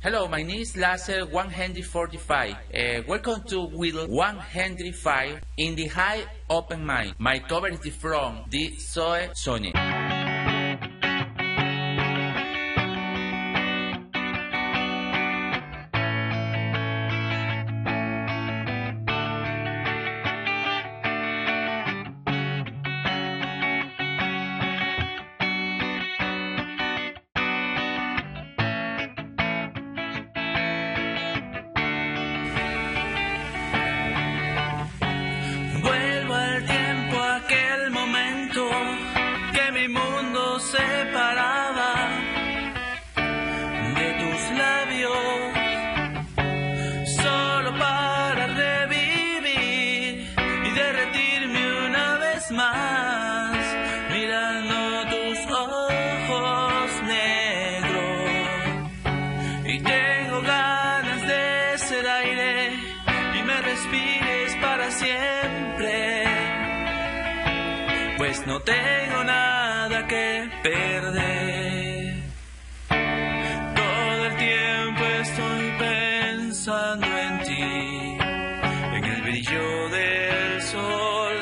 Hello, my name is Laser 145. Uh, welcome to Wheel 105 in the High Open Mind. My cover is from the Zoe Sony. Ser aire y me respires para siempre. Pues no tengo nada que perder. Todo el tiempo estoy pensando en ti, en el brillo del sol,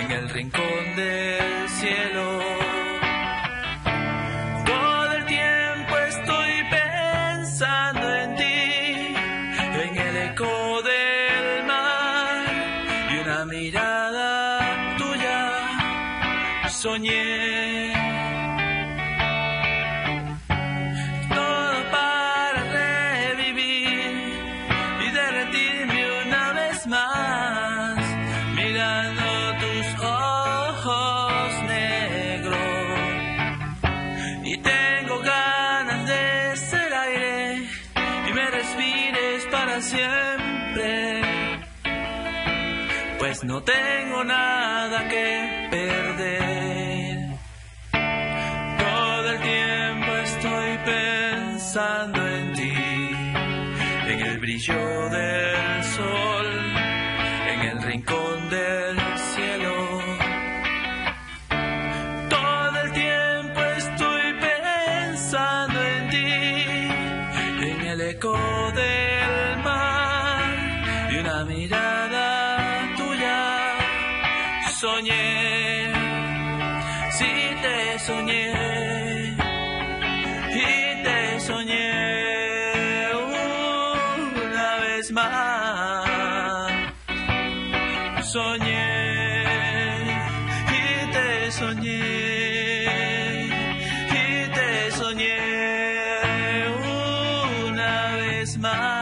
en el rincón del cielo. Del mar y una mirada tuya. Soñé. Siempre. Pues no tengo nada que perder. Todo el tiempo estoy pensando en ti, en el brillo del sol, en el rincón del cielo. Todo el tiempo estoy pensando en ti, en el eco una tuya. Soñé, sí te soñé, y te soñé una vez más. Soñé y te soñé y te soñé una vez más.